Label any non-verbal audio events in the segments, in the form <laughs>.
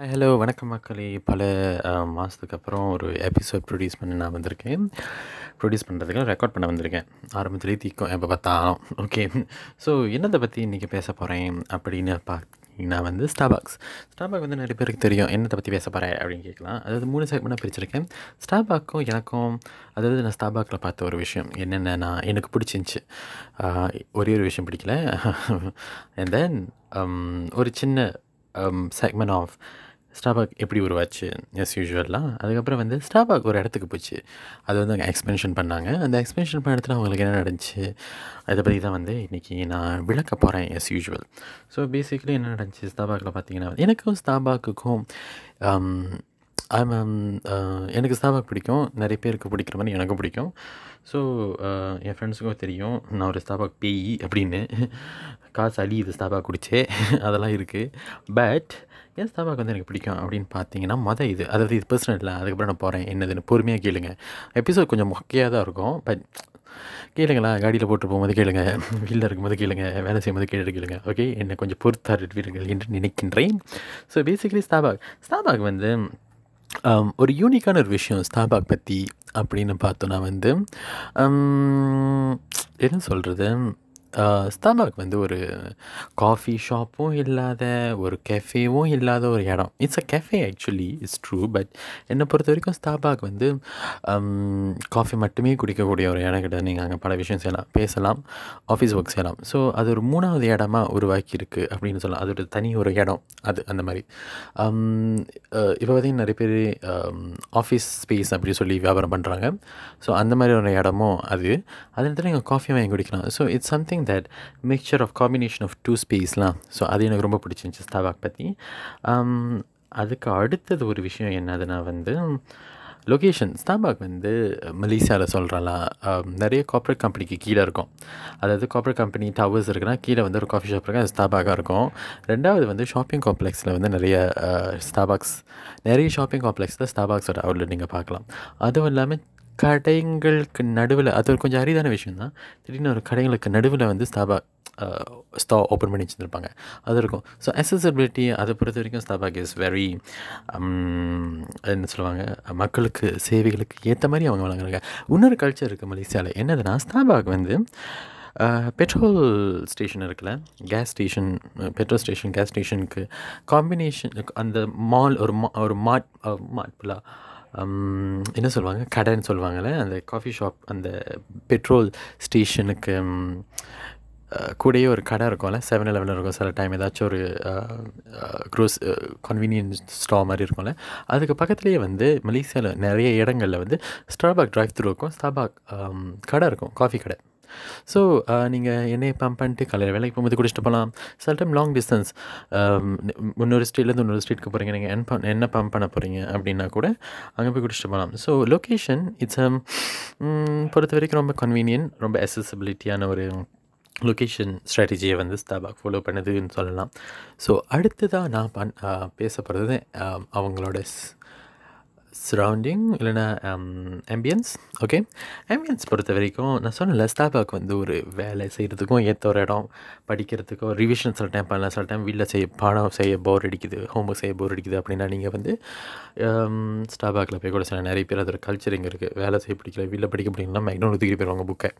Hello வணக்கம் மக்களே. பல மாதத்துக்கு அப்புறம் ஒரு எபிசோட் ப்ரொடியூஸ் பண்ண நான் வந்திருக்கேன். ப்ரொடியூஸ் பண்ணுறதுக்கு ரெக்கார்ட் பண்ண வந்திருக்கேன். ஆரம்பத்துலேயே தீக்கும் எப்போ பார்த்தாலும். ஓகே ஸோ என்னத்தை பற்றி இன்றைக்கி பேச போகிறேன் அப்படின்னு நான் வந்து ஸ்டாபாக்ஸ் ஸ்டாபாக் வந்து நிறைய பேருக்கு தெரியும். என்னத்தை பற்றி பேச போகிறேன் அப்படின்னு கேட்கலாம். அதாவது மூணு செக்மெண்ட்டாக பிரிச்சிருக்கேன். ஸ்டாபாக்கும் எனக்கும் அதாவது நான் ஸ்டாபாக்கில் பார்த்த ஒரு விஷயம் என்னென்ன நான் எனக்கு பிடிச்சிருந்துச்சி. ஒரே ஒரு விஷயம் பிடிக்கல. <laughs> அண்ட் தென் um, ஒரு சின்ன um, செக்மெண்ட் ஆஃப் ஸ்டாபாக் எப்படி உருவாச்சு? எஸ் யூஸ்வலாக அதுக்கப்புறம் வந்து ஸ்டாபாக் ஒரு இடத்துக்கு போச்சு. அது வந்து அங்கே எக்ஸ்பென்ஷன் பண்ணாங்க. அந்த எக்ஸ்பென்ஷன் பண்ண இடத்துல அவங்களுக்கு என்ன நடந்துச்சு? அதை பற்றி தான் வந்து இன்றைக்கி நான் விளக்க போகிறேன் எஸ் யூஸ்வல் ஸோ பேசிக்கலி என்ன நடந்துச்சு? ஸ்டாபாக்கில் பார்த்தீங்கன்னா எனக்கும் ஸ்டாபாக்குக்கும் um, um, uh, எனக்கு ஸ்டாபாக் பிடிக்கும். நிறைய பேருக்கு பிடிக்கிற மாதிரி எனக்கும் பிடிக்கும். ஸோ uh, என் ஃப்ரெண்ட்ஸுக்கும் தெரியும். நான் ஒரு ஸ்டாபாக் பேய் அப்படின்னு. காசு அழியுது இது ஸ்டாபாக் குடிச்சே. அதெல்லாம் இருக்குது பட் ஏன் ஸ்தாபாக் வந்து எனக்கு பிடிக்கும் அப்படின்னு பார்த்தீங்கன்னா மொதல் இது. அதாவது இது பர்சனல் இல்லை. அதுக்கப்புறம் நான் போகிறேன் என்னதுன்னு பொறுமையாக கேளுங்க. எபிசோட் கொஞ்சம் மொக்கையாக தான் இருக்கும். பட் கேளுங்களா? காடியில் போட்டு போகும்போது கேளுங்க. வீட்டில் இருக்கும்போது கேளுங்க. வேலை செய்யும்போது கேட்டு கேளுங்க. ஓகே என்னை கொஞ்சம் பொறுத்தாருவீர்கள் என்று நினைக்கின்றேன். ஸோ பேசிக்கலி ஸ்தாபாக் ஸ்தாபாக் வந்து um, ஒரு யூனிக்கான ஒரு விஷயம் ஸ்தாபாக் பற்றி அப்படின்னு பார்த்தோன்னா வந்து um, என்ன சொல்கிறது ஸ்டாபாக் வந்து ஒரு காஃபி ஷாப்பும் இல்லாத ஒரு கெஃபேவும் இல்லாத ஒரு இடம். It's a cafe actually it's true but என்னை பொறுத்த வரைக்கும் ஸ்டாபாக் வந்து um, காஃபி மட்டுமே குடிக்கக்கூடிய ஒரு இடம் கிடையாது. நீங்கள் அங்கே பல விஷயம் செய்யலாம் பேசலாம் ஆஃபீஸ் ஒர்க் செய்யலாம். ஸோ அது ஒரு மூணாவது இடமா உருவாக்கியிருக்கு அப்படின்னு சொல்லலாம். அது ஒரு தனி ஒரு இடம் அது அந்த மாதிரி. Um, இப்போ பார்த்திங்கன்னா நிறைய பேர் ஆஃபீஸ் ஸ்பேஸ் அப்படி சொல்லி வியாபாரம் பண்ணுறாங்க ஸோ அந்த மாதிரி ஒரு இடமும் அது. அது இடத்துல நீங்கள் காஃபி வாங்கி குடிக்கலாம். So it's something that mixer of combination of two ஸ்பேஸ்லாம் so அது எனக்கு ரொம்ப பிடிச்சிருந்துச்சி ஸ்டாபாக் um, பற்றி அதுக்கு அடுத்தது ஒரு விஷயம் என்னதுன்னா வந்து லொக்கேஷன் ஸ்டாபாக் வந்து மலேசியாவில் சொல்கிறலாம் um, நிறைய கார்ப்பரேட் கம்பெனிக்கு கீழே இருக்கும். அதாவது கார்ப்பரேட் கம்பெனி டவர்ஸ் இருக்குன்னா கீழே வந்து ஒரு காஃபி ஷாப் இருக்குது அது ஸ்டாபாக்காக இருக்கும். ரெண்டாவது வந்து ஷாப்பிங் காம்ப்ளெக்ஸில் வந்து நிறைய uh, ஸ்டாபாக்ஸ் நிறைய ஷாப்பிங் காம்ப்ளெக்ஸில் ஸ்டாபாக்ஸோட அவுட்லெட் நீங்கள் பார்க்கலாம். அதுவும் இல்லாமல் கடைங்களுக்கு நடுவில் அது ஒரு கொஞ்சம் அரிதான விஷயம் தான் திடீர்னு ஒரு கடைங்களுக்கு நடுவில் வந்து ஸ்தாபா ஸ்டா ஓப்பன் பண்ணி வச்சுருப்பாங்க அது இருக்கும். ஸோ அசசபிலிட்டி அதை பொறுத்த வரைக்கும் ஸ்தாபாக் இஸ் வெரி என்ன சொல்லுவாங்க மக்களுக்கு சேவைகளுக்கு ஏற்ற மாதிரி அவங்க வழங்குறாங்க. இன்னொரு கல்ச்சர் இருக்குது மலேசியாவில் என்னதுன்னா ஸ்தாபாக் வந்து பெட்ரோல் ஸ்டேஷன் இருக்குல்ல gas station petrol station gas ஸ்டேஷனுக்கு காம்பினேஷன் அந்த மால் ஒரு மா ஒரு மாட் மாட் ஃபுல்லாக என்ன சொல்லுவாங்க? கடைன்னு சொல்லுவாங்கள்ல அந்த காஃபி ஷாப் அந்த பெட்ரோல் ஸ்டேஷனுக்கு கூடயே ஒரு கடை இருக்கும்ல? செவன் லெவலில் இருக்கும். சில டைம் ஏதாச்சும் ஒரு க்ரோஸ் கன்வீனியன்ஸ் ஸ்டா மாதிரி இருக்கும்ல? அதுக்கு பக்கத்துலேயே வந்து மலேசியாவில் நிறைய இடங்களில் வந்து ஸ்டாபாக் ட்ரைவ் த்ரூ இருக்கும் ஸ்டாபாக் கடை இருக்கும். காஃபி கடை. ஸோ uh, நீங்கள் எண்ணெயை பம்ப் பண்ணிட்டு காலையில் வேலைக்கு போகும்போது குடிச்சிட்டு போகலாம் சில டைம் லாங் டிஸ்டன்ஸ் இன்னொரு ஸ்ட்ரீட்லேருந்து இன்னொரு ஸ்ட்ரீட்க்கு போகிறீங்க நீங்கள் என் பம் என்ன பம்ப் பண்ண போகிறீங்க அப்படின்னா கூட அங்கே போய் குடிச்சிட்டு போகலாம் ஸோ லொக்கேஷன் இட்ஸ் பொறுத்த வரைக்கும் ரொம்ப கன்வீனியன்ட் ரொம்ப அசசபிலிட்டியான ஒரு லொக்கேஷன் ஸ்ட்ராட்டஜியை வந்து ஸ்டாபாக் ஃபாலோ பண்ணுதுன்னு சொல்லலாம். ஸோ அடுத்ததாக நான் பண் பேச போகிறது அவங்களோட சரௌண்டிங் இல்லைன்னா ஆம்பியன்ஸ் ஓகே ஆம்பியன்ஸ் பொறுத்த வரைக்கும் நான் சொன்னல ஸ்டாபாக் வந்து ஒரு வேலை செய்கிறதுக்கும் ஏற்ற ஒரு இடம். படிக்கிறதுக்கும் ரிவிஷன் சில டைம் பண்ணலாம். சில டைம் வீட்டில் செய்ய பாடம் செய்ய போர் அடிக்குது. ஹோம்ஒர்க் செய்ய போர் அடிக்குது அப்படின்னா நீங்கள் வந்து um, ஸ்டாபாக்கில் போய் கூட சில நிறைய பேர் அதோட கல்ச்சர் இங்கே இருக்குது வேலை செய்ய பிடிக்கல வீட்டில் படிக்க பிடிக்கலன்னா மேக்னோன் தூக்கி போயிருவாங்க புக்கை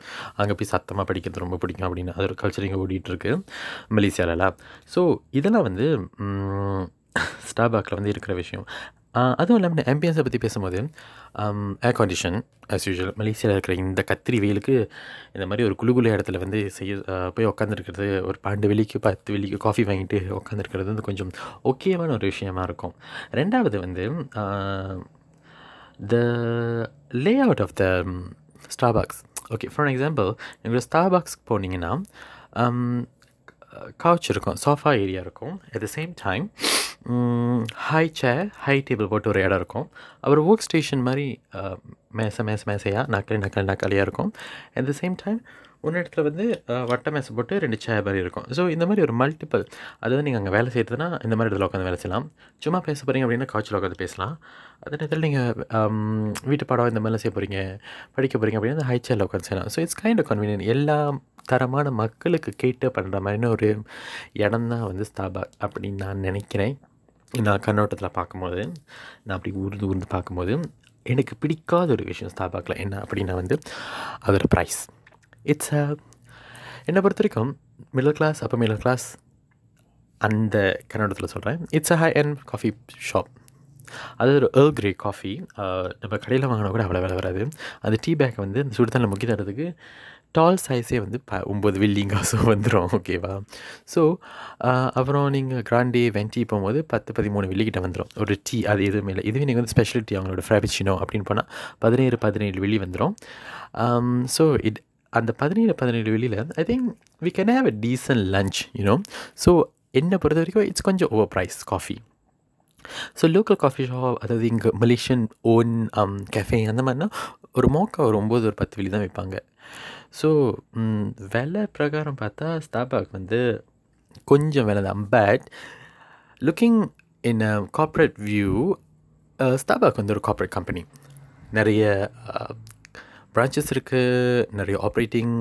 அங்கே போய் சத்தமாக படிக்கிறது ரொம்ப பிடிக்கும் அப்படின்னு அதோட கல்ச்சர் இங்கே ஓடிட்டுருக்கு மலேசியாவில் ஸோ இதெல்லாம் வந்து ஸ்டாபாக்கில் வந்து இருக்கிற விஷயம். அதுவும் இல்லாமல் ஆம்பியன்ஸை பற்றி பேசும்போது ஏர் கண்டிஷன் ஆஸ் யூஷுவல் மலேசியாவில் இருக்கிற இந்த கத்திரி வெயிலுக்கு இந்த மாதிரி ஒரு குழு குழு இடத்துல வந்து செய்ய போய் உட்காந்துருக்கிறது ஒரு பன்னெண்டு வெளிக்கு பத்து வெளிக்கு காஃபி வாங்கிட்டு உட்காந்துருக்கிறது வந்து கொஞ்சம் ஓகேவான ஒரு விஷயமா இருக்கும். ரெண்டாவது வந்து the layout of the Starbucks okay for example எங்களோட ஸ்டாபாக்ஸ்க்கு போனீங்கன்னா கவுச் இருக்கும் சோஃபா ஏரியா இருக்கும். At the same time high chair high table போட்டு ஒரு இடம் இருக்கும். அப்புறம் ஒர்க் ஸ்டேஷன் மாதிரி மேச மேச மேசையாக நக்கல் நக்கல் நக்கலியாக இருக்கும். அட் த சேம் டைம் ஒரு இடத்துல வந்து வட்ட மேசை போட்டு ரெண்டு சேர் மாதிரி இருக்கும். ஸோ இந்த மாதிரி ஒரு மல்டிபிள் அதாவது நீங்கள் அங்கே வேலை செய்கிறதுனா இந்த மாதிரி இடத்துல உட்காந்து வேலை செய்யலாம். சும்மா பேச போகிறீங்க அப்படின்னா காய்ச்சல் உட்காந்து பேசலாம். அதே நேரத்தில் நீங்கள் வீட்டு பாடம் இந்த மாதிரிலாம் செய்ய போகிறீங்க படிக்க போகிறீங்க அப்படின்னா ஹை சேரில் உட்காந்து செய்யலாம். So it's kind of convenient எல்லா தரமான மக்களுக்கு கேட்டு பண்ணுற மாதிரின ஒரு இடம் தான் வந்து ஸ்தாபா அப்படின்னு நான் நினைக்கிறேன். நான் கண்ணோட்டத்தில் பார்க்கும்போது நான் அப்படி ஊர்ந்து ஊர்ந்து பார்க்கும்போது எனக்கு பிடிக்காத ஒரு விஷயம் ஸ்டாபாக்கில் என்ன அப்படின்னா வந்து அதோட ப்ரைஸ் இட்ஸ் என்னை பொறுத்த வரைக்கும் மிடில் கிளாஸ் அப்போ மிடில் கிளாஸ் அந்த கன்னடத்தில் சொல்கிறேன் it's a high and coffee shop அது ஒரு ஏர்ல் கிரே காஃபி நம்ம கடையில் வாங்கினா கூட அவ்வளோ விலை வராது. அந்த டீ பேக்கை வந்து அந்த சுடுதண்ணில் முக்கி தரதுக்கு டால் சைஸே வந்து ப ஒம்பது வெள்ளிங் காசும் <laughs> வந்துடும் ஓகேவா ஸோ அப்புறம் நீங்கள் கிராண்டே வென்டி போகும்போது பத்து பதிமூணு வில்லிக்கிட்ட வந்துடும் ஒரு டீ அது எதுவுமே இல்லை. இதுவே நீங்கள் வந்து ஸ்பெஷல் டீ அவங்களோட ஃப்ராபிச்சினோ அப்படின்னு போனால் பதினேழு பதினேழு வெள்ளி வந்துடும் ஸோ இட் அந்த பதினேழு பதினேழு வெளியில் I think we can have a decent lunch you know so என்னை பொறுத்த வரைக்கும் இட்ஸ் கொஞ்சம் over price coffee so local coffee shop அதாவது இங்கே மலேஷியன் ஓன் கெஃபே அந்த மாதிரினா ஒரு மோக்கா ஒரு ஒம்பது ஒரு பத்து வெளி தான் வைப்பாங்க. ஸோ விலை பிரகாரம் பார்த்தா ஸ்டாபாக் வந்து கொஞ்சம் விலை தான். But looking in a corporate view Starbuck வந்து ஒரு கார்ப்பரேட் கம்பெனி நிறைய பிரான்ச்சஸ் இருக்குது நிறைய ஆப்ரேட்டிங்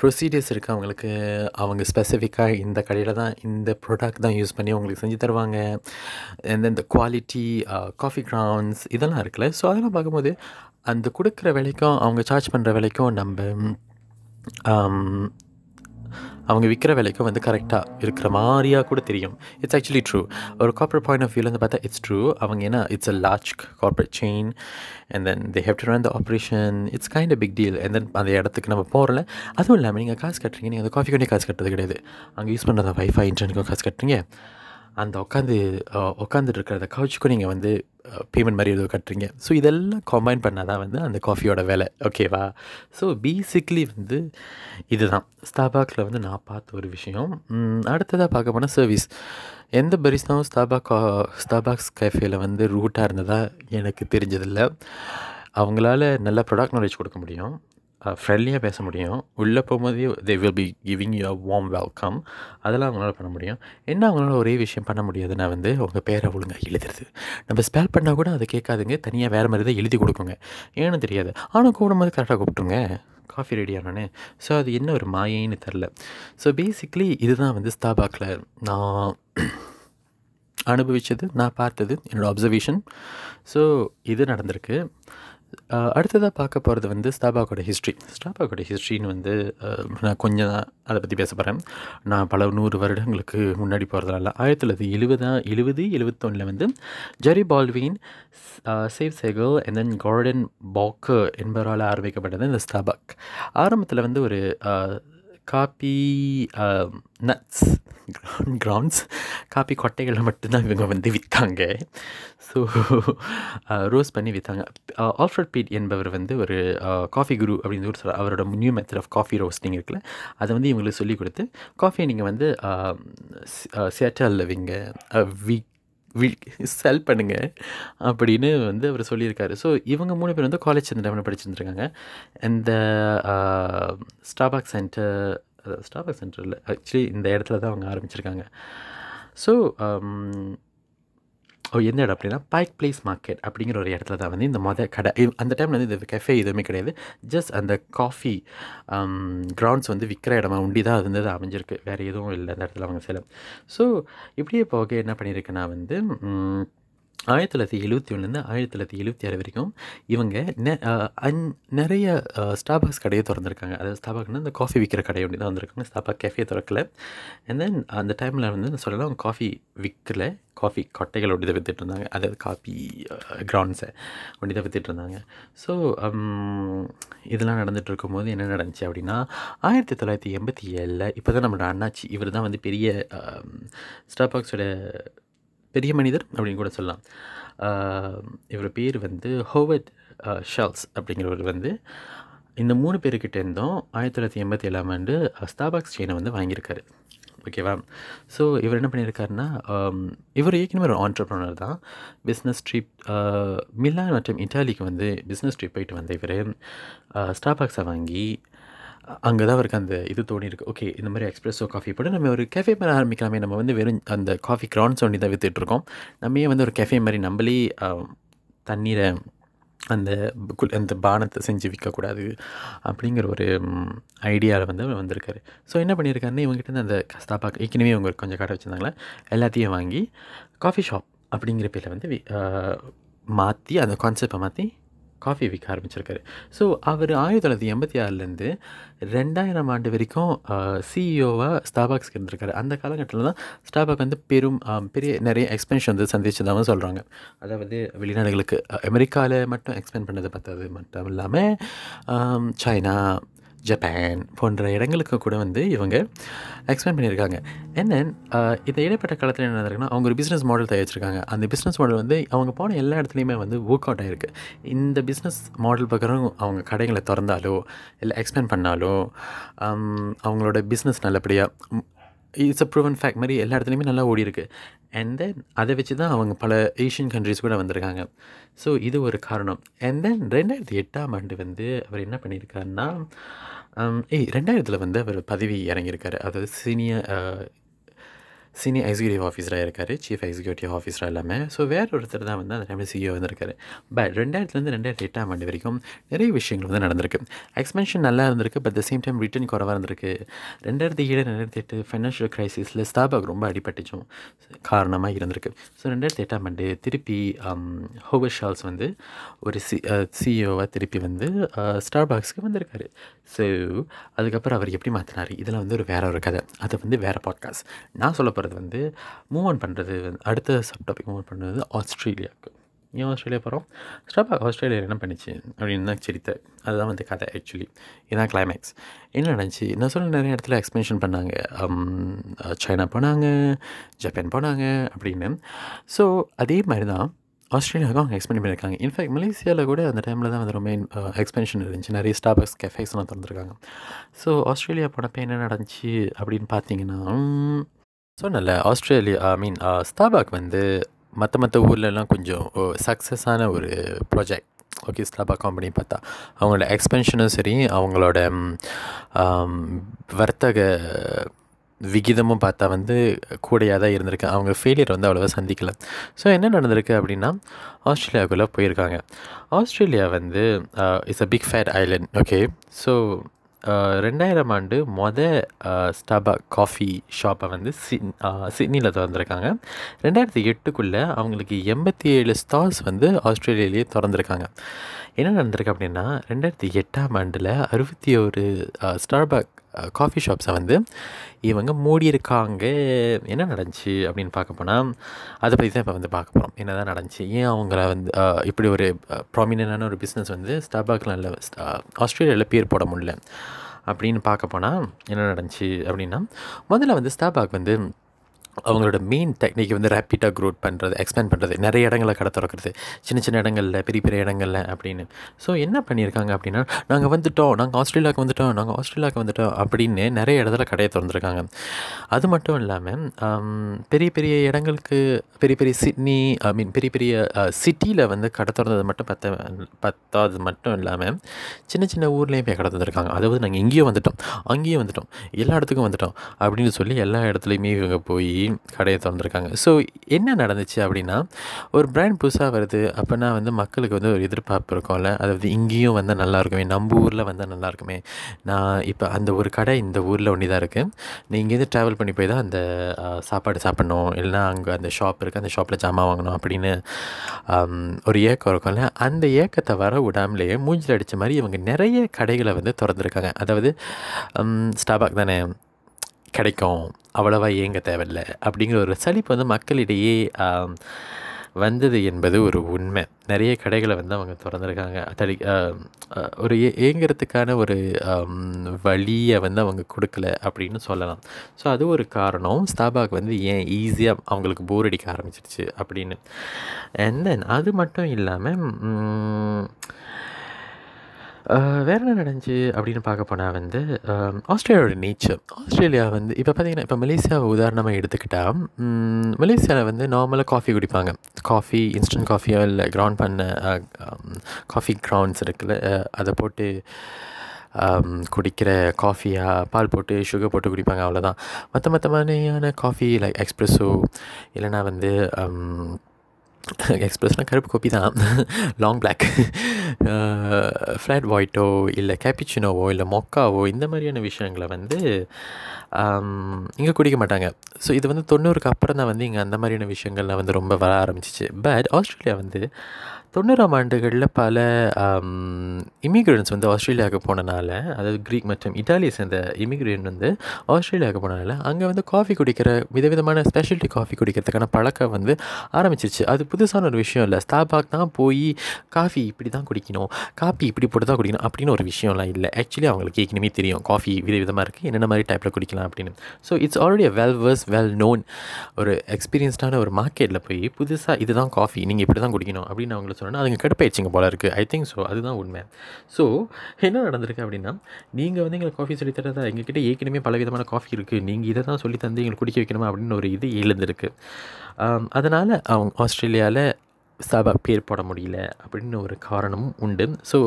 ப்ரொசீடியர்ஸ் இருக்குது அவங்களுக்கு. அவங்க ஸ்பெசிஃபிக்காக இந்த கடையில் தான் இந்த ப்ராடக்ட் தான் யூஸ் பண்ணி அவங்களுக்கு செஞ்சு தருவாங்க. அண்ட் இந்த குவாலிட்டி காஃபி கிரவுண்ட்ஸ் இதெல்லாம் இருக்குல்ல. ஸோ அதெல்லாம் பார்க்கும்போது அந்த கொடுக்குற விலைக்கும் அவங்க சார்ஜ் பண்ணுற விலைக்கும் நம்ம அவங்க விற்கிற விலைக்கும் வந்து கரெக்டாக இருக்கிற மாதிரியாக கூட தெரியும். இட்ஸ் ஆக்சுவலி ட்ரூ ஒரு கார்பரேட் பாயிண்ட் ஆஃப் வியூலேருந்து பார்த்தா இட்ஸ் ட்ரூ அவங்க ஏன்னா it's a large corporate chain and then they have to run the operation it's kind a big deal and then அந்த இடத்துக்கு நம்ம போகிறல அதுவும் இல்லாமல் நீங்கள் காசு கட்டுறீங்க. நீங்கள் அந்த காஃபி கொண்டே காசு கட்டுறது கிடையாது. அங்கே யூஸ் பண்ணுற வைஃபை இன்டர்நெட்டுக்கும் காசு கட்டுறீங்க. அந்த உட்காந்து உட்காந்துட்டு இருக்கிற கவுச்சுக்கும் நீங்கள் வந்து பேமெண்ட் மாதிரி ஏதோ கட்டுறீங்க. ஸோ இதெல்லாம் கம்பைன் பண்ணால் தான் வந்து அந்த காஃபியோட விலை ஓகேவா ஸோ பேசிக்லி வந்து இதுதான். ஸ்டாபாக்கில் வந்து நான் பார்த்த ஒரு விஷயம். அடுத்ததாக பார்க்க போனால் சர்வீஸ் எந்த பரிசாவும் ஸ்டாபாக் ஸ்டாபாக்ஸ் கேஃபேயில் வந்து ரூட்டாக இருந்ததா எனக்கு தெரிஞ்சதில்லை. அவங்களால நல்ல ப்ராடக்ட் நாலேஜ் கொடுக்க முடியும். ஃப்ரெண்ட்லியாக பேச முடியும். உள்ளே போகும்போதே they will be giving you a warm welcome அதெல்லாம் அவங்களால பண்ண முடியும். என்ன அவங்களால ஒரே விஷயம் பண்ண முடியாதுன்னா வந்து உங்கள் பேரை ஒழுங்காக எழுதுறது. நம்ம ஸ்பெல் பண்ணால் கூட அதை கேட்காதுங்க. தனியாக வேறு மாதிரி தான் எழுதி கொடுக்குங்க. ஏன்னு தெரியாது. ஆனால் கூடும்போது கரெக்டாக கூப்பிட்டுங்க காஃபி ரெடி ஆனோன்னே ஸோ அது என்ன ஒரு மாயைன்னு தெரில ஸோ பேசிக்லி இதுதான் வந்து ஸ்தாபாக்கில் நான் அனுபவித்தது நான் பார்த்தது. என்னோடய அப்சர்வேஷன் ஸோ இது நடந்திருக்கு. அடுத்ததாக பார்க்க போகிறது வந்து ஸ்டாபாக்கோட ஹிஸ்ட்ரி ஸ்டாபாக்கோட ஹிஸ்ட்ரின்னு வந்து நான் கொஞ்சம் தான் அதை பற்றி பேச போகிறேன் நான் பல நூறு வருடங்களுக்கு முன்னாடி போகிறதுனால ஆயிரத்தி தொள்ளாயிரத்தி எழுபதா எழுபது எழுபத்தொன்னில் வந்து Jerry Baldwin Zev Siegl and then Gordon Bowker என்பவரால் ஆரம்பிக்கப்பட்டது இந்த ஸ்டாபாக் ஆரம்பத்தில் வந்து ஒரு காப்பி நட்ஸ் கிரவுண்ட்ஸ் காப்பி கொட்டைகளை மட்டும்தான் இவங்க வந்து விற்றாங்க ஸோ ரோஸ் பண்ணி விற்றாங்க ஆல்ஃப்ரட் பீட் என்பவர் வந்து ஒரு காஃபி குரு அப்படின்னு ஒரு அவரோட new method of coffee roasting இருக்குல்ல அதை வந்து இவங்களுக்கு சொல்லிக் கொடுத்து காஃபியை நீங்கள் வந்து சேட்டலில் விங்க வீக் செல் பண்ணுங்க அப்படின்னு வந்து அவர் சொல்லியிருக்காரு. ஸோ இவங்க மூணு பேர் வந்து காலேஜ் சேர்ந்த டைமில் படிச்சிருந்துருக்காங்க. இந்த ஸ்டாபாக் சென்டர் ஸ்டாபாக் சென்டரில் ஆக்சுவலி இந்த இடத்துல தான் அவங்க ஆரம்பிச்சிருக்காங்க. ஸோ um, எந்த இடம் அப்படின்னா பைக் பிளேஸ் மார்க்கெட் அப்படிங்கிற ஒரு இடத்துல தான் வந்து இந்த மொதல் கடை. அந்த டைமில் வந்து இந்த கஃபே எதுவுமே கிடையாது. ஜஸ்ட் அந்த காஃபி கிரவுண்ட்ஸ் um, வந்து விற்கிற இடமா உண்டி தான் அது வந்து அது அமைஞ்சிருக்கு. வேறு எதுவும் இல்லை அந்த இடத்துல அவங்க சேலம் ஸோ இப்படியே போக என்ன பண்ணியிருக்குன்னா வந்து ஆயிரத்தி தொள்ளாயிரத்தி எழுபத்தி ஒன்றுலேருந்து ஆயிரத்தி தொள்ளாயிரத்தி எழுபத்தி ஆறு வரைக்கும் இவங்க நெ அந் நிறைய ஸ்டாபாக்ஸ் கடையை திறந்துருக்காங்க. அதாவது ஸ்டாபாக்னா இந்த காஃபி விற்கிற கடை அப்படி தான் வந்திருக்காங்க. ஸ்டாபாக் கேஃபே திறக்கல. அண்ட் தென் அந்த டைமில் வந்து சொல்லலாம் காஃபி விற்கல காஃபி கொட்டைகள் ஒட்டி தான் விற்றுட்டு இருந்தாங்க. அதாவது காஃபி கிரவுண்ட்ஸை ஒட்டி தான் விற்றுட்டு இருந்தாங்க. ஸோ இதெல்லாம் நடந்துகிட்டு இருக்கும்போது என்ன நடந்துச்சு அப்படின்னா ஆயிரத்தி தொள்ளாயிரத்தி எண்பத்தி ஏழில் இப்போ தான் நம்மளோட அண்ணாச்சி இவர் தான் வந்து பெரிய ஸ்டாபாக்ஸோட பெரிய மனிதர் அப்படின்னு கூட சொல்லலாம். இவர் பேர் வந்து ஹோவர்ட் ஷால்ஸ் அப்படிங்கிறவர் வந்து இந்த மூணு பேர்கிட்ட இருந்தும் ஆயிரத்தி தொள்ளாயிரத்தி எண்பத்தி ஏழாம் ஆண்டு ஸ்டாபாக்ஸ் செயினை வந்து வாங்கியிருக்காரு. ஓகேவா ஸோ இவர் என்ன பண்ணியிருக்காருன்னா இவர் ஏற்கனவே ஒரு ஆண்டர்ப்ரனர் தான். பிஸ்னஸ் ட்ரிப் மிலான் மற்றும் இட்டாலிக்கு வந்து பிஸ்னஸ் ட்ரிப் போயிட்டு வந்த இவர். ஸ்டாபாக்ஸை வாங்கி அங்கே தான் அவருக்கு அந்த இது தோணியிருக்கு. ஓகே இந்த மாதிரி எக்ஸ்ப்ரெஸோ காஃபி போட்டு நம்ம ஒரு கேஃபே மாதிரி ஆரம்பிக்கலாமே. நம்ம வந்து வெறும் அந்த காஃபி கிரான்ஸ் ஒண்டி தான் விற்றுட்ருக்கோம் நம்ம ஏன் வந்து ஒரு கேஃபே மாதிரி நம்மளே தண்ணீரை அந்த குல் அந்த பானத்தை செஞ்சு விற்கக்கூடாது அப்படிங்கிற ஒரு ஐடியாவில் வந்து அவர் வந்திருக்காரு. ஸோ என்ன பண்ணியிருக்காருன்னு இவங்ககிட்ட அந்த ஸ்டாபாக் ஏற்கனவே இவங்க கொஞ்சம் கடை வச்சுருந்தாங்களே? எல்லாத்தையும் வாங்கி காஃபி ஷாப் அப்படிங்கிற பேரில் வந்து மாற்றி அந்த கான்செப்டை மாற்றி காஃபி விற்க ஆரம்பிச்சிருக்காரு. ஸோ அவர் ஆயிரத்தி தொள்ளாயிரத்தி எண்பத்தி ஆறுலேருந்து ரெண்டாயிரம் ஆண்டு வரைக்கும் சிஇஓவாக ஸ்டாபாக்ஸ்க்கு இருந்திருக்காரு. அந்த காலகட்டத்தில் தான் ஸ்டாபாக் வந்து பெரும் பெரிய நிறைய எக்ஸ்பென்ஷன் வந்து சந்திச்சதாகவும் சொல்கிறாங்க அதாவது வெளிநாடுகளுக்கு அமெரிக்காவில் மட்டும் எக்ஸ்பெண்ட் பண்ணது பார்த்தது மட்டும் இல்லாமல் சைனா ஜப்பான் போன்ற இடங்களுக்கு கூட வந்து இவங்க எக்ஸ்பிளைன் பண்ணியிருக்காங்க. என்ன இந்த இடைப்பட்ட காலத்தில் என்ன நடந்திருக்குன்னா அவங்க ஒரு பிஸ்னஸ் மாடல் தயாரிச்சிருக்காங்க. அந்த பிஸ்னஸ் மாடல் வந்து அவங்க போன எல்லா இடத்துலையுமே வந்து ஒர்க் அவுட் ஆகிருக்கு இந்த பிஸ்னஸ் மாடல் பக்கம் அவங்க கடைகளை திறந்தாலோ இல்லை எக்ஸ்பேண்ட் பண்ணாலோ அவங்களோட பிஸ்னஸ் நல்லபடியாக இட்ஸ் அ ப்ரூவன் ஃபேக்ட் மாதிரி எல்லா இடத்துலையுமே நல்லா ஓடி இருக்கு அண்ட் தென் அதை வச்சு தான் அவங்க பல ஏஷியன் கண்ட்ரிஸ் கூட வந்திருக்காங்க. ஸோ இது ஒரு காரணம். அண்ட் தென் ரெண்டாயிரத்தி எட்டாம் ஆண்டு வந்து அவர் என்ன பண்ணியிருக்காருன்னா um, ஏய் ரெண்டாயிரத்தில் வந்து அவர் பதவி இறங்கியிருக்காரு. அதாவது சீனியர் சீனியர் எக்ஸிக்யூட்டிவ் ஆஃபீஸராக இருக்கார் சீஃப் எக்ஸிக்யூட்டிவ் ஆஃபீஸராக எல்லாமே ஸோ வேற ஒருத்தர் தான் வந்து அந்த டைமில் சிஇஓ வந்திருக்காரு. பட் ரெண்டாயிரத்துலேருந்து ரெண்டாயிரத்தி எட்டாம் ஆண்டு வரைக்கும் நிறைய விஷயங்கள் வந்து நடந்திருக்கு. எக்ஸ்பென்ஷன் நல்லா இருந்திருக்கு but the same time return குறவாக இருந்திருக்கு. ரெண்டாயிரத்தி ஏழு ரெண்டாயிரத்தி எட்டு ஃபைனான்ஷியல் கிரைசிஸில் ஸ்டாபாக் ரொம்ப அடிபட்டுச்சும் காரணமாக இருந்திருக்கு. ஸோ ரெண்டாயிரத்தி எட்டாம் ஆண்டு திருப்பி um, ஹோவர் ஷால்ஸ் வந்து ஒரு சி சிஇஓவாக uh, திருப்பி வந்து uh, ஸ்டார்பாக்ஸ்க்கு வந்திருக்காரு. ஸோ அதுக்கப்புறம் அவர் எப்படி மாற்றினார் இதில் வந்து ஒரு வேற ஒரு கதை. அது வந்து வேறு பாட்காஸ்ட் நான் சொல்ல போகிறது வந்து மூவ் ஆன் பண்ணுறது அடுத்த சப் டாபிக் மூவ் ஆன் பண்ணுறது ஆஸ்திரேலியாவுக்கு ஏன் ஆஸ்திரேலியா போகிறோம் ஸ்டாபாக் ஆஸ்திரேலியா என்ன பண்ணிச்சு? அப்படின்னு தான் சிரித்த. அதுதான் வந்து கதை ஆக்சுவலி இதான் கிளைமேக்ஸ் என்ன நடந்துச்சு? நான் சொல்ல நிறைய இடத்துல எக்ஸ்பென்ஷன் பண்ணாங்க. சைனா போனாங்க ஜப்பான் போனாங்க அப்படின்னு. ஸோ அதே மாதிரி தான் ஆஸ்திரேலியாவுக்கும் அவங்க எக்ஸ்பெண்ட் பண்ணியிருக்காங்க. இன்ஃபேக்ட் மலேசியாவில் கூட அந்த டைமில் தான் வந்து ரொம்ப எக்ஸ்பென்ஷன் இருந்துச்சு. நிறைய ஸ்டாபக்ஸ் கெஃபேஸ்லாம் திறந்துருக்காங்க. ஸோ ஆஸ்திரேலியா போனப்போ என்ன நடந்துச்சு அப்படின்னு பார்த்தீங்கன்னா சொன்னல ஆஸ்திரேலியா ஐ மீன் ஸ்டாபாக் வந்து மற்ற மற்ற ஊர்லலாம் கொஞ்சம் சக்ஸஸான ஒரு ப்ராஜெக்ட் ஓகே ஸ்டாபாக் கம்பெனி பார்த்தா அவங்களோட எக்ஸ்பென்ஷனும் சரி அவங்களோட வர்த்தக விகிதமும் பார்த்தா வந்து கூடையாக தான் இருந்திருக்கு. அவங்க ஃபெயிலியர் வந்து அவ்வளோவா சந்திக்கல. ஸோ என்ன நடந்திருக்கு அப்படின்னா ஆஸ்திரேலியாவுக்குள்ளே போயிருக்காங்க. ஆஸ்திரேலியா வந்து it's a big fat island okay so ரெண்டாயிரம் ஆண்டு மொத ஸ்டாபாக் காஃபி ஷாப்பை வந்து சிட் சிட்னியில் திறந்துருக்காங்க. ரெண்டாயிரத்தி எட்டுக்குள்ளே அவங்களுக்கு எண்பத்தி ஏழு ஸ்டால்ஸ் வந்து ஆஸ்திரேலியாலேயே திறந்துருக்காங்க. என்ன நடந்திருக்கு அப்படின்னா ரெண்டாயிரத்தி எட்டாம் ஆண்டில் அறுபத்தி ஒரு ஸ்டார்பாக் காஃபி ஷாப்ஸை வந்து இவங்க மூடியிருக்காங்க. என்ன நடந்துச்சு அப்படின்னு பார்க்க போனால் அதை பற்றி தான் இப்போ வந்து பார்க்க போகிறோம் என்ன தான் நடந்துச்சு? ஏன் அவங்கள வந்து இப்படி ஒரு ப்ராமினெண்டான ஒரு பிஸ்னஸ் வந்து ஸ்டார்பாக்கில் நல்ல ஆஸ்திரேலியாவில் பேர் போட முடியல அப்படின்னு பார்க்க போனால் என்ன நடந்துச்சு அப்படின்னா முதல்ல வந்து ஸ்டாபாக் வந்து அவங்களோட மெயின் டெக்னிக் வந்து ரேப்பிடாக க்ரோத் பண்ணுறது எக்ஸ்பேண்ட் பண்ணுறது நிறைய இடங்களை கடை திறக்கிறது. சின்ன சின்ன இடங்களில் பெரிய பெரிய இடங்களில் அப்படின்னு. ஸோ என்ன பண்ணியிருக்காங்க அப்படின்னா நாங்கள் வந்துட்டோம் நாங்கள் ஆஸ்திரேலியாவுக்கு வந்துட்டோம் நாங்கள் ஆஸ்திரேலியாவுக்கு வந்துட்டோம் அப்படின்னு நிறைய இடத்துல கடையை திறந்துருக்காங்க. அது மட்டும் இல்லாமல் பெரிய பெரிய இடங்களுக்கு பெரிய பெரிய சிட்னி ஐ மீன் பெரிய பெரிய சிட்டியில் வந்து கடை திறந்தது மட்டும் பத்த பத்தாது மட்டும் இல்லாமல் சின்ன சின்ன ஊர்லேயும் போய் கடை திறந்துருக்காங்க. அதாவது நாங்கள் இங்கேயும் வந்துட்டோம் அங்கேயும் வந்துட்டோம் எல்லா இடத்துக்கும் வந்துட்டோம் அப்படின்னு சொல்லி எல்லா இடத்துலையுமே இவங்க போய் கடையை திறந்துருக்காங்க. ஸோ என்ன நடந்துச்சு அப்படின்னா ஒரு பிராண்ட் புதுசாக வருது அப்படின்னா வந்து மக்களுக்கு வந்து ஒரு எதிர்பார்ப்பு இருக்கும்ல. அதாவது இங்கேயும் வந்தால் நல்லாயிருக்குமே நம்ம ஊரில் வந்தால் நல்லாயிருக்குமே நான் இப்போ அந்த ஒரு கடை இந்த ஊரில் ஒன்றி தான் இருக்குது நீ இங்கேருந்து ட்ராவல் பண்ணி போய் தான் அந்த சாப்பாடு சாப்பிட்ணும். இல்லைனா அங்கே அந்த ஷாப் இருக்குது அந்த ஷாப்பில் ஜாமான் வாங்கணும் அப்படின்னு ஒரு ஏக்கம் இருக்கும்ல. அந்த ஏக்கத்தை வர விடாமலேயே மூஞ்சில் அடித்த மாதிரி இவங்க நிறைய கடைகளை வந்து திறந்துருக்காங்க. அதாவது ஸ்டாபாக் தானே. கிடைக்கும். அவ்வளவா ஏங்க தேவையில்லை. அப்படிங்கிற ஒரு சலிப்பு வந்து மக்களிடையே வந்தது என்பது ஒரு உண்மை. நிறைய கடைகளை வந்து அவங்க திறந்துருக்காங்க. தடி ஒரு ஏ ஏங்கிறதுக்கான ஒரு வழியை வந்து அவங்க கொடுக்கல அப்படின்னு சொல்லலாம். ஸோ அது ஒரு காரணம். ஸ்டாபாக் வந்து ஏன் ஈஸியாக அவங்களுக்கு போர் அடிக்க ஆரம்பிச்சிருச்சு அப்படின்னு. அண்ட் தென் அது மட்டும் இல்லாமல் வேறு என்ன நடந்துச்சு அப்படின்னு பார்க்க போனால் வந்து ஆஸ்திரேலியாவோட நேச்சர் ஆஸ்திரேலியா வந்து இப்போ பார்த்தீங்கன்னா இப்போ மலேசியாவை உதாரணமாக எடுத்துக்கிட்டால் மலேசியாவில் வந்து நார்மலாக காஃபி குடிப்பாங்க. காஃபி இன்ஸ்டன்ட் காஃபியோ இல்லை கிரவுண்ட் பண்ண காஃபி கிரவுண்ட்ஸ் இருக்குல்ல அதை போட்டு குடிக்கிற காஃபியாக பால் போட்டு சுகர் போட்டு குடிப்பாங்க அவ்வளோதான் மற்ற மற்ற மாதிரியான காஃபி லைக் எக்ஸ்ப்ரெஸோ இல்லைனா வந்து எக்ஸ்பிரஸ்னால் கருப்பு கோப்பி தான் லாங் பிளாக் ஃப்ளாட் ஒயிட்டோ இல்லை கேப்பிச்சினோவோ இல்லை மொக்காவோ இந்த மாதிரியான விஷயங்களை வந்து இங்கே குடிக்க மாட்டாங்க. ஸோ இது வந்து தொண்ணூறுக்கு அப்புறம் தான் வந்து இங்கே அந்த மாதிரியான விஷயங்கள்லாம் வந்து ரொம்ப வர ஆரம்பிச்சிச்சு. பட் ஆஸ்திரேலியா வந்து தொண்ணூறாம் ஆண்டுகளில் பல இமிக்ரெண்ட்ஸ் வந்து ஆஸ்திரேலியாவுக்கு போனனால அதாவது க்ரீக் மற்றும் இட்டாலியை சேர்ந்த இமிக்ரெண்ட் வந்து ஆஸ்திரேலியாவுக்கு போனனால அங்கே வந்து காஃபி குடிக்கிற விதவிதமான ஸ்பெஷாலிட்டி காஃபி குடிக்கிறதுக்கான பழக்கம் வந்து ஆரம்பிச்சிச்சு. அது புதுசான ஒரு விஷயம் இல்லை. ஸ்டாபாக் தான் போய் காஃபி இப்படி தான் குடிக்கணும் காஃபி இப்படி போட்டு தான் குடிக்கணும் அப்படின்னு ஒரு விஷயம்லாம் இல்லை. ஆக்சுவலி அவங்களுக்கு ஏற்கனவே தெரியும். காஃபி விதவிதமாக இருக்குது என்னென்ன மாதிரி டைப்பில் குடிக்கலாம் அப்படின்னு. So it's already a well was well known ஒரு எக்ஸ்பீரியன்ஸ்டான ஒரு மார்க்கெட்டில் போய் புதுசாக இதுதான் காஃபி நீங்கள் இப்படி தான் குடிக்கணும் அப்படின்னு அவங்களுக்கு சொன்னால் அதுங்க கடுப்பாயிடுச்சிங்க போல இருக்குது ஐ திங்க் ஸோ அதுதான் உண்மை. ஸோ என்ன நடந்திருக்கு அப்படின்னா நீங்கள் வந்து எங்களுக்கு காஃபி சொல்லி தரதா? எங்ககிட்ட ஏற்கனவே பல விதமான காஃபி இருக்குது நீங்கள் இதை தான் சொல்லி தந்து எங்களுக்கு குடிக்க வைக்கணுமா? அப்படின்னு ஒரு இது எழுந்திருக்கு. அதனால் அவங்க ஆஸ்திரேலியாவில் சபா பேர் போட முடியல அப்படின்னு ஒரு காரணமும் உண்டு. ஸோ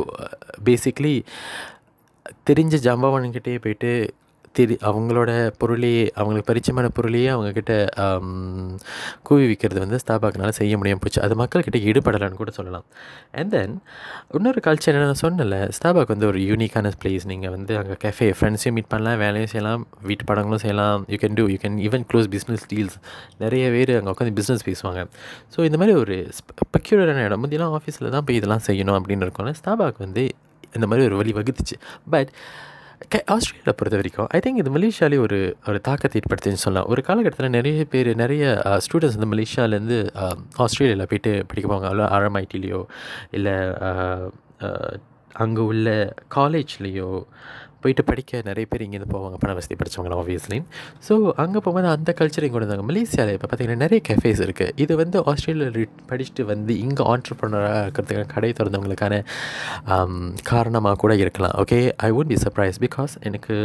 பேசிக்லி தெரிஞ்ச ஜம்பவன்கிட்டே போயிட்டு தெரி அவங்களோட பொருளையே அவங்களுக்கு பரிச்சயமான பொருளையே அவங்கக்கிட்ட கூவி விற்கிறது வந்து ஸ்தாபாக்கினால செய்ய முடியாமல் போச்சு. அது மக்கள்கிட்ட ஈடுபடலான்னு கூட சொல்லலாம். அண்ட் தென் இன்னொரு கல்ச்சர் என்ன சொன்னல ஸ்தாபாக் வந்து ஒரு யூனிக்கான பிளேஸ் நீங்கள் வந்து அங்கே கெஃபே ஃப்ரெண்ட்ஸையும் மீட் பண்ணலாம் வேலையும் செய்யலாம் வீட்டு படங்களும் செய்யலாம். You can do you can even close business deals நிறைய பேர் அங்கே உட்காந்து பிஸ்னஸ் பேசுவாங்க. ஸோ இந்த மாதிரி ஒரு பெக்யூலரான இடம். முந்தியெல்லாம் ஆஃபீஸில் தான் போய் இதெல்லாம் செய்யணும் அப்படின்னு இருக்கோம்ல ஸ்தாபாக் வந்து இந்த மாதிரி ஒரு வழி வகுத்துச்சு. பட் ஆஸ்திரேலியாவில் பொறுத்த வரைக்கும் ஐ திங்க் இது மலேசியாலே ஒரு ஒரு தாக்கத்தை ஏற்படுத்துன்னு சொல்லலாம். ஒரு காலகட்டத்தில் நிறைய பேர் நிறைய ஸ்டூடெண்ட்ஸ் வந்து மலேசியாவிலேருந்து ஆஸ்திரேலியாவில் போயிட்டு படிக்க போவாங்க. அவ்வளோ ஆர்எம்ஐடிலேயோ இல்லை அங்கே உள்ள காலேஜ்லேயோ போயிட்டு படிக்க நிறைய பேர் இங்கேருந்து போவாங்க பண வசதி படித்தவங்க ஆப்வியஸ்லி ஸோ அங்கே போகும்போது அந்த கல்ச்சரையும் கொண்டு வந்தாங்க மலேசியாவில் இப்போ பார்த்திங்கன்னா நிறைய கஃபேஸ் இருக்குது இது வந்து ஆஸ்திரேலியாவில் படிச்சுட்டு வந்து இங்கே ஆண்டர்பனராக இருக்கிறதுக்கான கடை திறந்தவங்களுக்கான காரணமாக கூட இருக்கலாம். Okay I won't be surprised because எனக்கு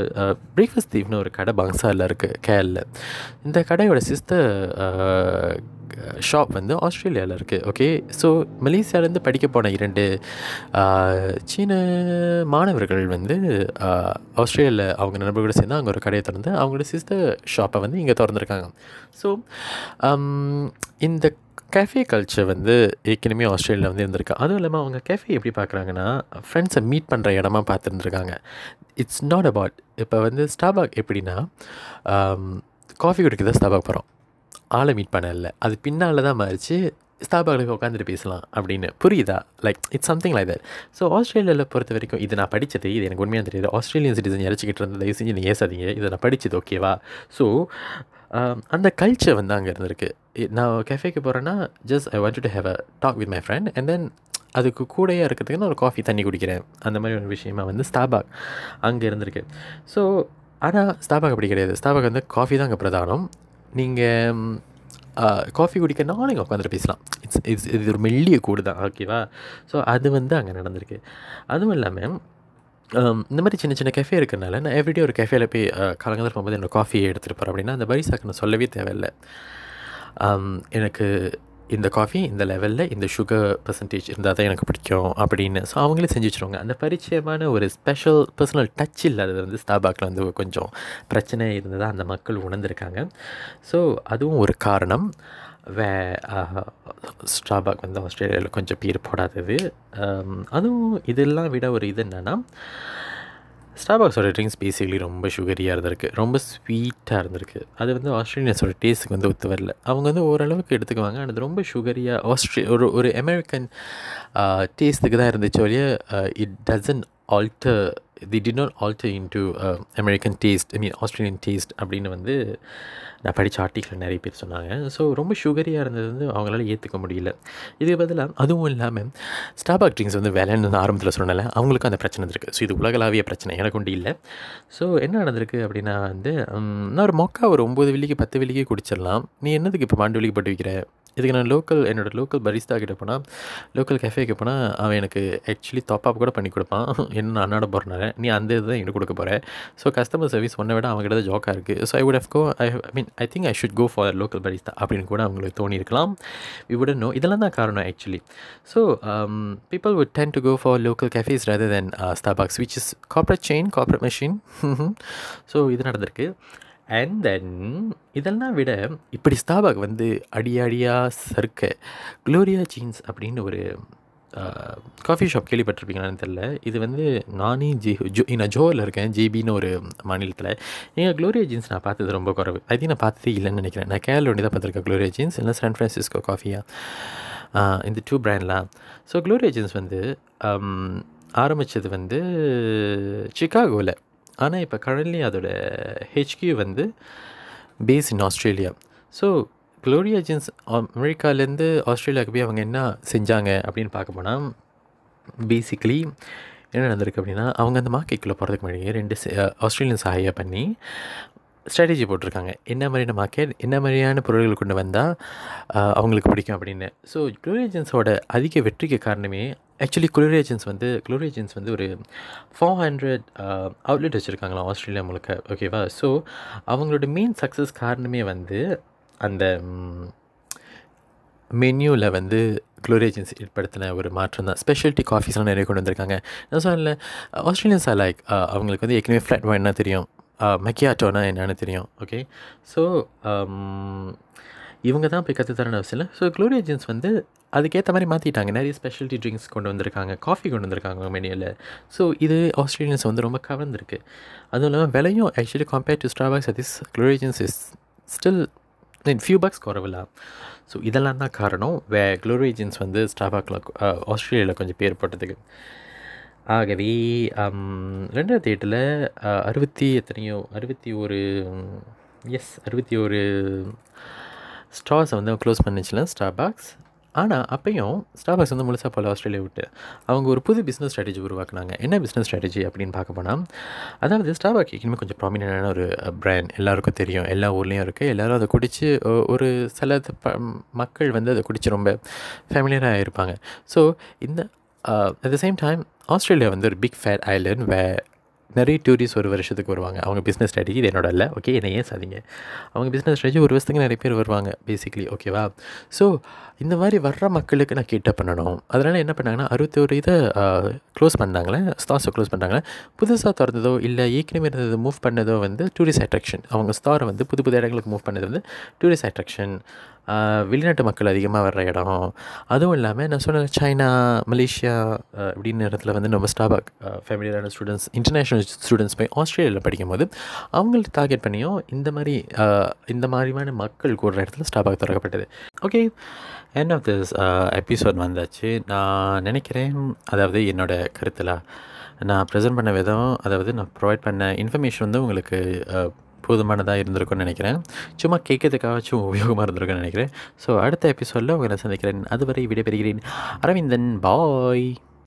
பிரேக்ஃபாஸ்ட் தீவ்னு ஒரு கடை பங்சாலில் இருக்குது கேரளில் இந்த கடையோட சிஸ்டர் ஷாப் வந்து ஆஸ்திரேலியாவில் இருக்குது ஓகே ஸோ மலேசியாவிலேருந்து படிக்க போன இரண்டு சீன மாணவர்கள் வந்து ஆஸ்திரேலியாவில் அவங்க நண்பர்களோட சேர்ந்து அங்கே ஒரு கடையை திறந்து அவங்களோட சிஸ்டர் ஷாப்பை வந்து இங்கே திறந்துருக்காங்க. ஸோ um, இந்த கேஃபே கல்ச்சர் வந்து ஏற்கனவே ஆஸ்திரேலியாவில் வந்து இருந்திருக்கு. அதுவும் இல்லாமல் அவங்க கேஃபே எப்படி பார்க்குறாங்கன்னா ஃப்ரெண்ட்ஸை மீட் பண்ணுற இடமா பார்த்துருந்துருக்காங்க. இட்ஸ் நாட் அபவுட் இப்போ வந்து ஸ்டாபாக் எப்படின்னா um, காஃபி குடிக்க தான் ஸ்டாபாக் போகிறோம் ஆளை மீட் பண்ண இல்லை அது பின்னால் தான் மாறிச்சு. ஸ்டாபாக்ல உட்காந்துட்டு பேசலாம் அப்படின்னு. புரியுதா? Like it's something like that so ஆஸ்திரேலியாவில் பொறுத்த வரைக்கும் இது நான் படித்தது இது எனக்கு உண்மையாக தெரியாது. ஆஸ்திரேலியன் சிட்டிசன் இறச்சிக்கிட்டு இருந்தது தயவு செஞ்சு நீங்கள் ஏசாதீங்க. இதை நான் படித்தது ஓகேவா ஸோ um, அந்த கல்ச்சர் வந்து அங்கே இருந்திருக்கு. நான் கேஃபேக்கு போகிறேன்னா just I want to have a talk with my friend and then அதுக்கு கூடையாக இருக்கிறதுக்கு நான் ஒரு காஃபி தண்ணி குடிக்கிறேன். அந்த மாதிரி ஒரு விஷயமா வந்து ஸ்டாபாக் அங்கே இருந்திருக்கு. ஸோ ஆனால் ஸ்டாபாக் அப்படி கிடையாது. ஸ்டாபாக் வந்து காஃபி தான் அங்கே பிரதானம். நீங்கள் காஃபி குடிக்கிறனாலும் இங்கே உட்காந்துட்டு பேசலாம். இட்ஸ் இட்ஸ் இது ஒரு மெல்லிய கூடு தான் ஓகேவா ஸோ அது வந்து அங்கே நடந்திருக்கு. அதுவும் இல்லாமல் இந்த மாதிரி சின்ன சின்ன கெஃபே இருக்கிறனால நான் எவ்ரிடே ஒரு கெஃபேல போய் காலங்காலம் போகும்போது என்னோடய காஃபியை எடுத்துகிட்டு போகிறேன் அப்படின்னா அந்த பரிசாக்கு நான் சொல்லவே தேவையில்லை. எனக்கு இந்த காஃபி இந்த லெவலில் இந்த சுகர் பர்சன்டேஜ் இருந்தால் தான் எனக்கு பிடிக்கும் அப்படின்னு. ஸோ அவங்களே செஞ்சு வச்சுருவாங்க. அந்த பரிச்சயமான ஒரு ஸ்பெஷல் பர்சனல் டச் இல்லாதது வந்து ஸ்டாபாக்கில் வந்து கொஞ்சம் பிரச்சனை இருந்ததாக அந்த மக்கள் உணர்ந்திருக்காங்க. ஸோ அதுவும் ஒரு காரணம். வே ஸ்டாபாக் வந்து ஆஸ்திரேலியாவில் கொஞ்சம் பேர் போடாதது. அதுவும் இதெல்லாம் விட ஒரு இது என்னென்னா ஸ்டாபாக்ஸோட ட்ரிங்க்ஸ் பேசிக்கலி ரொம்ப சுகரியாக இருந்திருக்கு. ரொம்ப ஸ்வீட்டாக இருந்திருக்கு. அது வந்து ஆஸ்திரேலியன்ஸோட டேஸ்ட்டுக்கு வந்து ஒத்து வரல. அவங்க வந்து ஓரளவுக்கு எடுத்துக்குவாங்க. ஆனால் அது ரொம்ப சுகரியாக ஆஸ்ட்ரே ஒரு ஒரு அமெரிக்கன் டேஸ்ட்டுக்கு தான் இருந்துச்சு ஒழிய it doesn't alter the D not alter into American taste I mean Australian taste அப்படின்னு வந்து நான் படித்த ஆர்டிக்கில் நிறைய பேர் சொன்னாங்க. ஸோ ரொம்ப சுகரியாக இருந்தது வந்து அவங்களால ஏற்றுக்க முடியல. இதுக்கு பதிலாக அதுவும் இல்லாமல் ஸ்டாபாக் ட்ரிங்க்ஸ் வந்து விலைன்னு ஆரம்பத்தில் சொன்னல அவங்களுக்கும் அந்த பிரச்சனை இருக்குது ஸோ இது உலகளாவிய பிரச்சனை எனக்கு ஒன்று இல்லை. ஸோ என்ன நடந்திருக்கு அப்படின்னா வந்து நான் ஒரு மொக்கா ஒரு ஒம்பது வெள்ளிக்கு பத்து வெள்ளிக்கு குடிச்சிடலாம். நீ என்னதுக்கு இப்போ பாண்டு வெள்ளிக்கு போட்டு வைக்கிற? இதுக்கு நான் லோக்கல் என்னோடய லோக்கல் பரிஸ்தா கிட்ட போனால் லோக்கல் கஃபேக்கு போனால் அவன் எனக்கு ஆக்சுவலி டாப் கூட பண்ணி கொடுப்பான். <laughs> என்ன நான் அண்ணாட போகிறனால நீ அந்த இது தான் எனக்கு கொடுக்க போகிற ஸோ கஸ்டமர் சர்வீஸ் ஒன்றை விட அவங்ககிட்ட தான் ஜோக்காக இருக்குது so I would have go I I mean I think I should go for local barista அப்படின்னு கூட அவங்களுக்கு தோணியிருக்கலாம். வி உடன் நோ இதெல்லாம் தான் காரணம் actually so people would tend to go for local cafes rather than Starbucks which is corporate chain corporate machine so இது நடந்திருக்கு. And then இதெல்லாம் விட இப்படி ஸ்டாபாக் வந்து அடி அடியாக சறுக்க க்ளோரியா ஜீன்ஸ் அப்படின்னு ஒரு காஃபி ஷாப் கேள்விப்பட்டிருப்பீங்களான்னு தெரில இது வந்து நானே ஜி ஜோ நான் ஜோவில் இருக்கேன் ஜிபின்னு ஒரு மாநிலத்தில். எங்கள் க்ளோரியா ஜீன்ஸ் நான் பார்த்தது ரொம்ப குறைவு. ஐ திங்க் நான் பார்த்ததே இல்லைன்னு நினைக்கிறேன். நான் கேரள ஒண்டி தான் பார்த்துருக்கேன் க்ளோரியா ஜீன்ஸ் இல்லை சான் ஃப்ரான்சிஸ்கோ காஃபியா இந்த டூ பிராண்ட்லாம் ஸோ க்ளோரியா ஜீன்ஸ் வந்து ஆரம்பித்தது வந்து சிக்காகோவில் ஆனால் இப்போ கரண்ட்லி அதோட ஹெச்கியூ வந்து base in Australia so Gloria Jean's அமெரிக்காலேருந்து ஆஸ்திரேலியாவுக்கு போய் அவங்க என்ன செஞ்சாங்க அப்படின்னு பார்க்க போனால் பேசிக்கலி என்ன நடந்திருக்கு அப்படின்னா அவங்க அந்த மார்க்கெட்டுக்குள்ளே போகிறதுக்கு முன்னாடியே ரெண்டு ஆஸ்திரேலியன்ஸ் ஹையாக பண்ணி ஸ்ட்ராட்டஜி போட்டிருக்காங்க. என்ன மாதிரியான மார்க்கெட் என்ன மாதிரியான பொருள்கள் கொண்டு வந்தால் அவங்களுக்கு பிடிக்கும் அப்படின்னு. ஸோ க்ளோரியேஜென்ஸோட அதிக வெற்றிக்கு காரணமே ஆக்சுவலி க்ளோரியேஜென்ஸ் வந்து க்ளோரியேஜென்ஸ் வந்து ஒரு ஃபோர் ஹண்ட்ரட் அவுட்லெட் வச்சுருக்காங்களா ஆஸ்திரேலியா முழுக்க. ஓகேவா ஸோ அவங்களோட மெயின் சக்ஸஸ் காரணமே வந்து அந்த மென்யூவில் வந்து க்ளோரேஜன்ஸ் ஏற்படுத்தின ஒரு மாற்றம் தான். ஸ்பெஷாலிட்டி காஃபிஸ்லாம் நிறைய கொண்டு வந்திருக்காங்க. நான் சொன்னல ஆஸ்திரேலியன்ஸ் ஆர் லைக் அவங்களுக்கு வந்து ஏற்கனவே ஃப்ளாட் என்ன தெரியும். Uh, மெக்கியாட்டோனா என்னென்னு தெரியும். ஓகே ஸோ um, இவங்க தான் போய் கற்றுத்தரணும் அவசியம் இல்லை. ஸோ க்ளோரியஜன்ஸ் வந்து அதுக்கேற்ற மாதிரி மாற்றிட்டாங்க நிறைய ஸ்பெஷாலிட்டி ட்ரிங்க்ஸ் கொண்டு வந்திருக்காங்க. காஃபி கொண்டு வந்திருக்காங்க மெனியில் ஸோ இது ஆஸ்திரேலியன்ஸ் வந்து ரொம்ப கவர்ந்துருக்கு. அதுவும் இல்லாமல் விலையும் actually compared to Starbucks this Gloria Jean's is still mean few bucks குறவில்ல so இதெல்லாம் தான் காரணம். வே க்ளோரியஜன்ஸ் வந்து ஸ்டாபாக்கில் ஆஸ்திரேலியாவில் கொஞ்சம் பேர் போட்டதுக்கு. ஆகவே ரெண்டாயிரத்தி எட்டில் அறுபத்தி எத்தனையோ அறுபத்தி ஒரு எஸ் அறுபத்தி ஒரு ஸ்டார்ஸை வந்து க்ளோஸ் பண்ணிச்சுல ஸ்டார்பாக்ஸ் ஆனால் அப்பையும் ஸ்டார்பாக்ஸ் வந்து முழுசாக போல ஆஸ்திரேலியா விட்டு அவங்க ஒரு புது பிஸ்னஸ் ஸ்ட்ராட்டஜி உருவாக்குனாங்க. என்ன பிஸ்னஸ் ஸ்ட்ராட்டஜி அப்படின்னு பார்க்க போனால் அதாவது ஸ்டார்பாக் இன்னுமே கொஞ்சம் ப்ராமினண்டான ஒரு பிராண்ட் எல்லாருக்கும் தெரியும். எல்லா ஊர்லேயும் இருக்குது எல்லோரும் அதை குடித்து ஒரு சில மக்கள் வந்து அதை குடித்து ரொம்ப ஃபேமிலியராக இருப்பாங்க. ஸோ இந்த at the same time Australia வந்து ஒரு பிக் ஃபேட் ஐலண்ட் வே நிறைய டூரிஸ்ட் ஒரு வருஷத்துக்கு வருவாங்க. அவங்க பிஸ்னஸ் ஸ்ட்ராட்டஜி இது என்னோட இல்லை ஓகே என்னை ஏன் சாதிங்க? அவங்க பிஸ்னஸ் ஸ்ட்ராட்டஜி ஒரு வருஷத்துக்கு நிறைய பேர் வருவாங்க பேசிக்லி ஓகேவா ஸோ இந்த மாதிரி வர்ற மக்களுக்கு நான் கேட்ட பண்ணணும். அதனால் என்ன பண்ணாங்கன்னா அறுபத்தோரு இதை க்ளோஸ் பண்ணாங்களே ஸ்டார்ஸை க்ளோஸ் பண்ணாங்களே புதுசாக திறந்ததோ இல்லை ஏற்கனவே இருந்தது மூவ் பண்ணதோ வந்து டூரிஸ்ட் அட்ராக்ஷன் அவங்க ஸ்டாரை வந்து புது புது இடங்களுக்கு மூவ் பண்ணது வந்து டூரிஸ்ட் அட்ராக்ஷன் வெளிநாட்டு மக்கள் அதிகமாக வர்ற இடம். அதுவும் இல்லாமல் நான் சொன்ன சைனா மலேசியா இப்படின்னு இடத்துல வந்து நம்ம ஸ்டாபாக் ஃபேமிலியான ஸ்டூடெண்ட்ஸ் இன்டர்நேஷ்னல் ஸ்டூடெண்ட்ஸ் போய் ஆஸ்திரேலியாவில் படிக்கும்போது அவங்களுக்கு டார்கெட் பண்ணியும் இந்த மாதிரி இந்த மாதிரியான மக்கள் கூடுற இடத்துல ஸ்டாபாக் திறக்கப்பட்டது. Okay end of this episode வந்தாச்சு. நான் நினைக்கிறேன் அதாவது என்னோடய கருத்தில் நான் ப்ரெசென்ட் பண்ண விதம் அதாவது நான் ப்ரொவைட் பண்ண இன்ஃபர்மேஷன் வந்து உங்களுக்கு போதுமானதாக இருந்திருக்கும்னு நினைக்கிறேன். சும்மா கேட்கறதுக்காச்சும் உபயோகமாக இருந்திருக்கும்னு நினைக்கிறேன். ஸோ அடுத்த எபிசோடில் உங்களை சந்திக்கிறேன். அதுவரை விடைபெறுகிறேன். அரவிந்தன் பாய்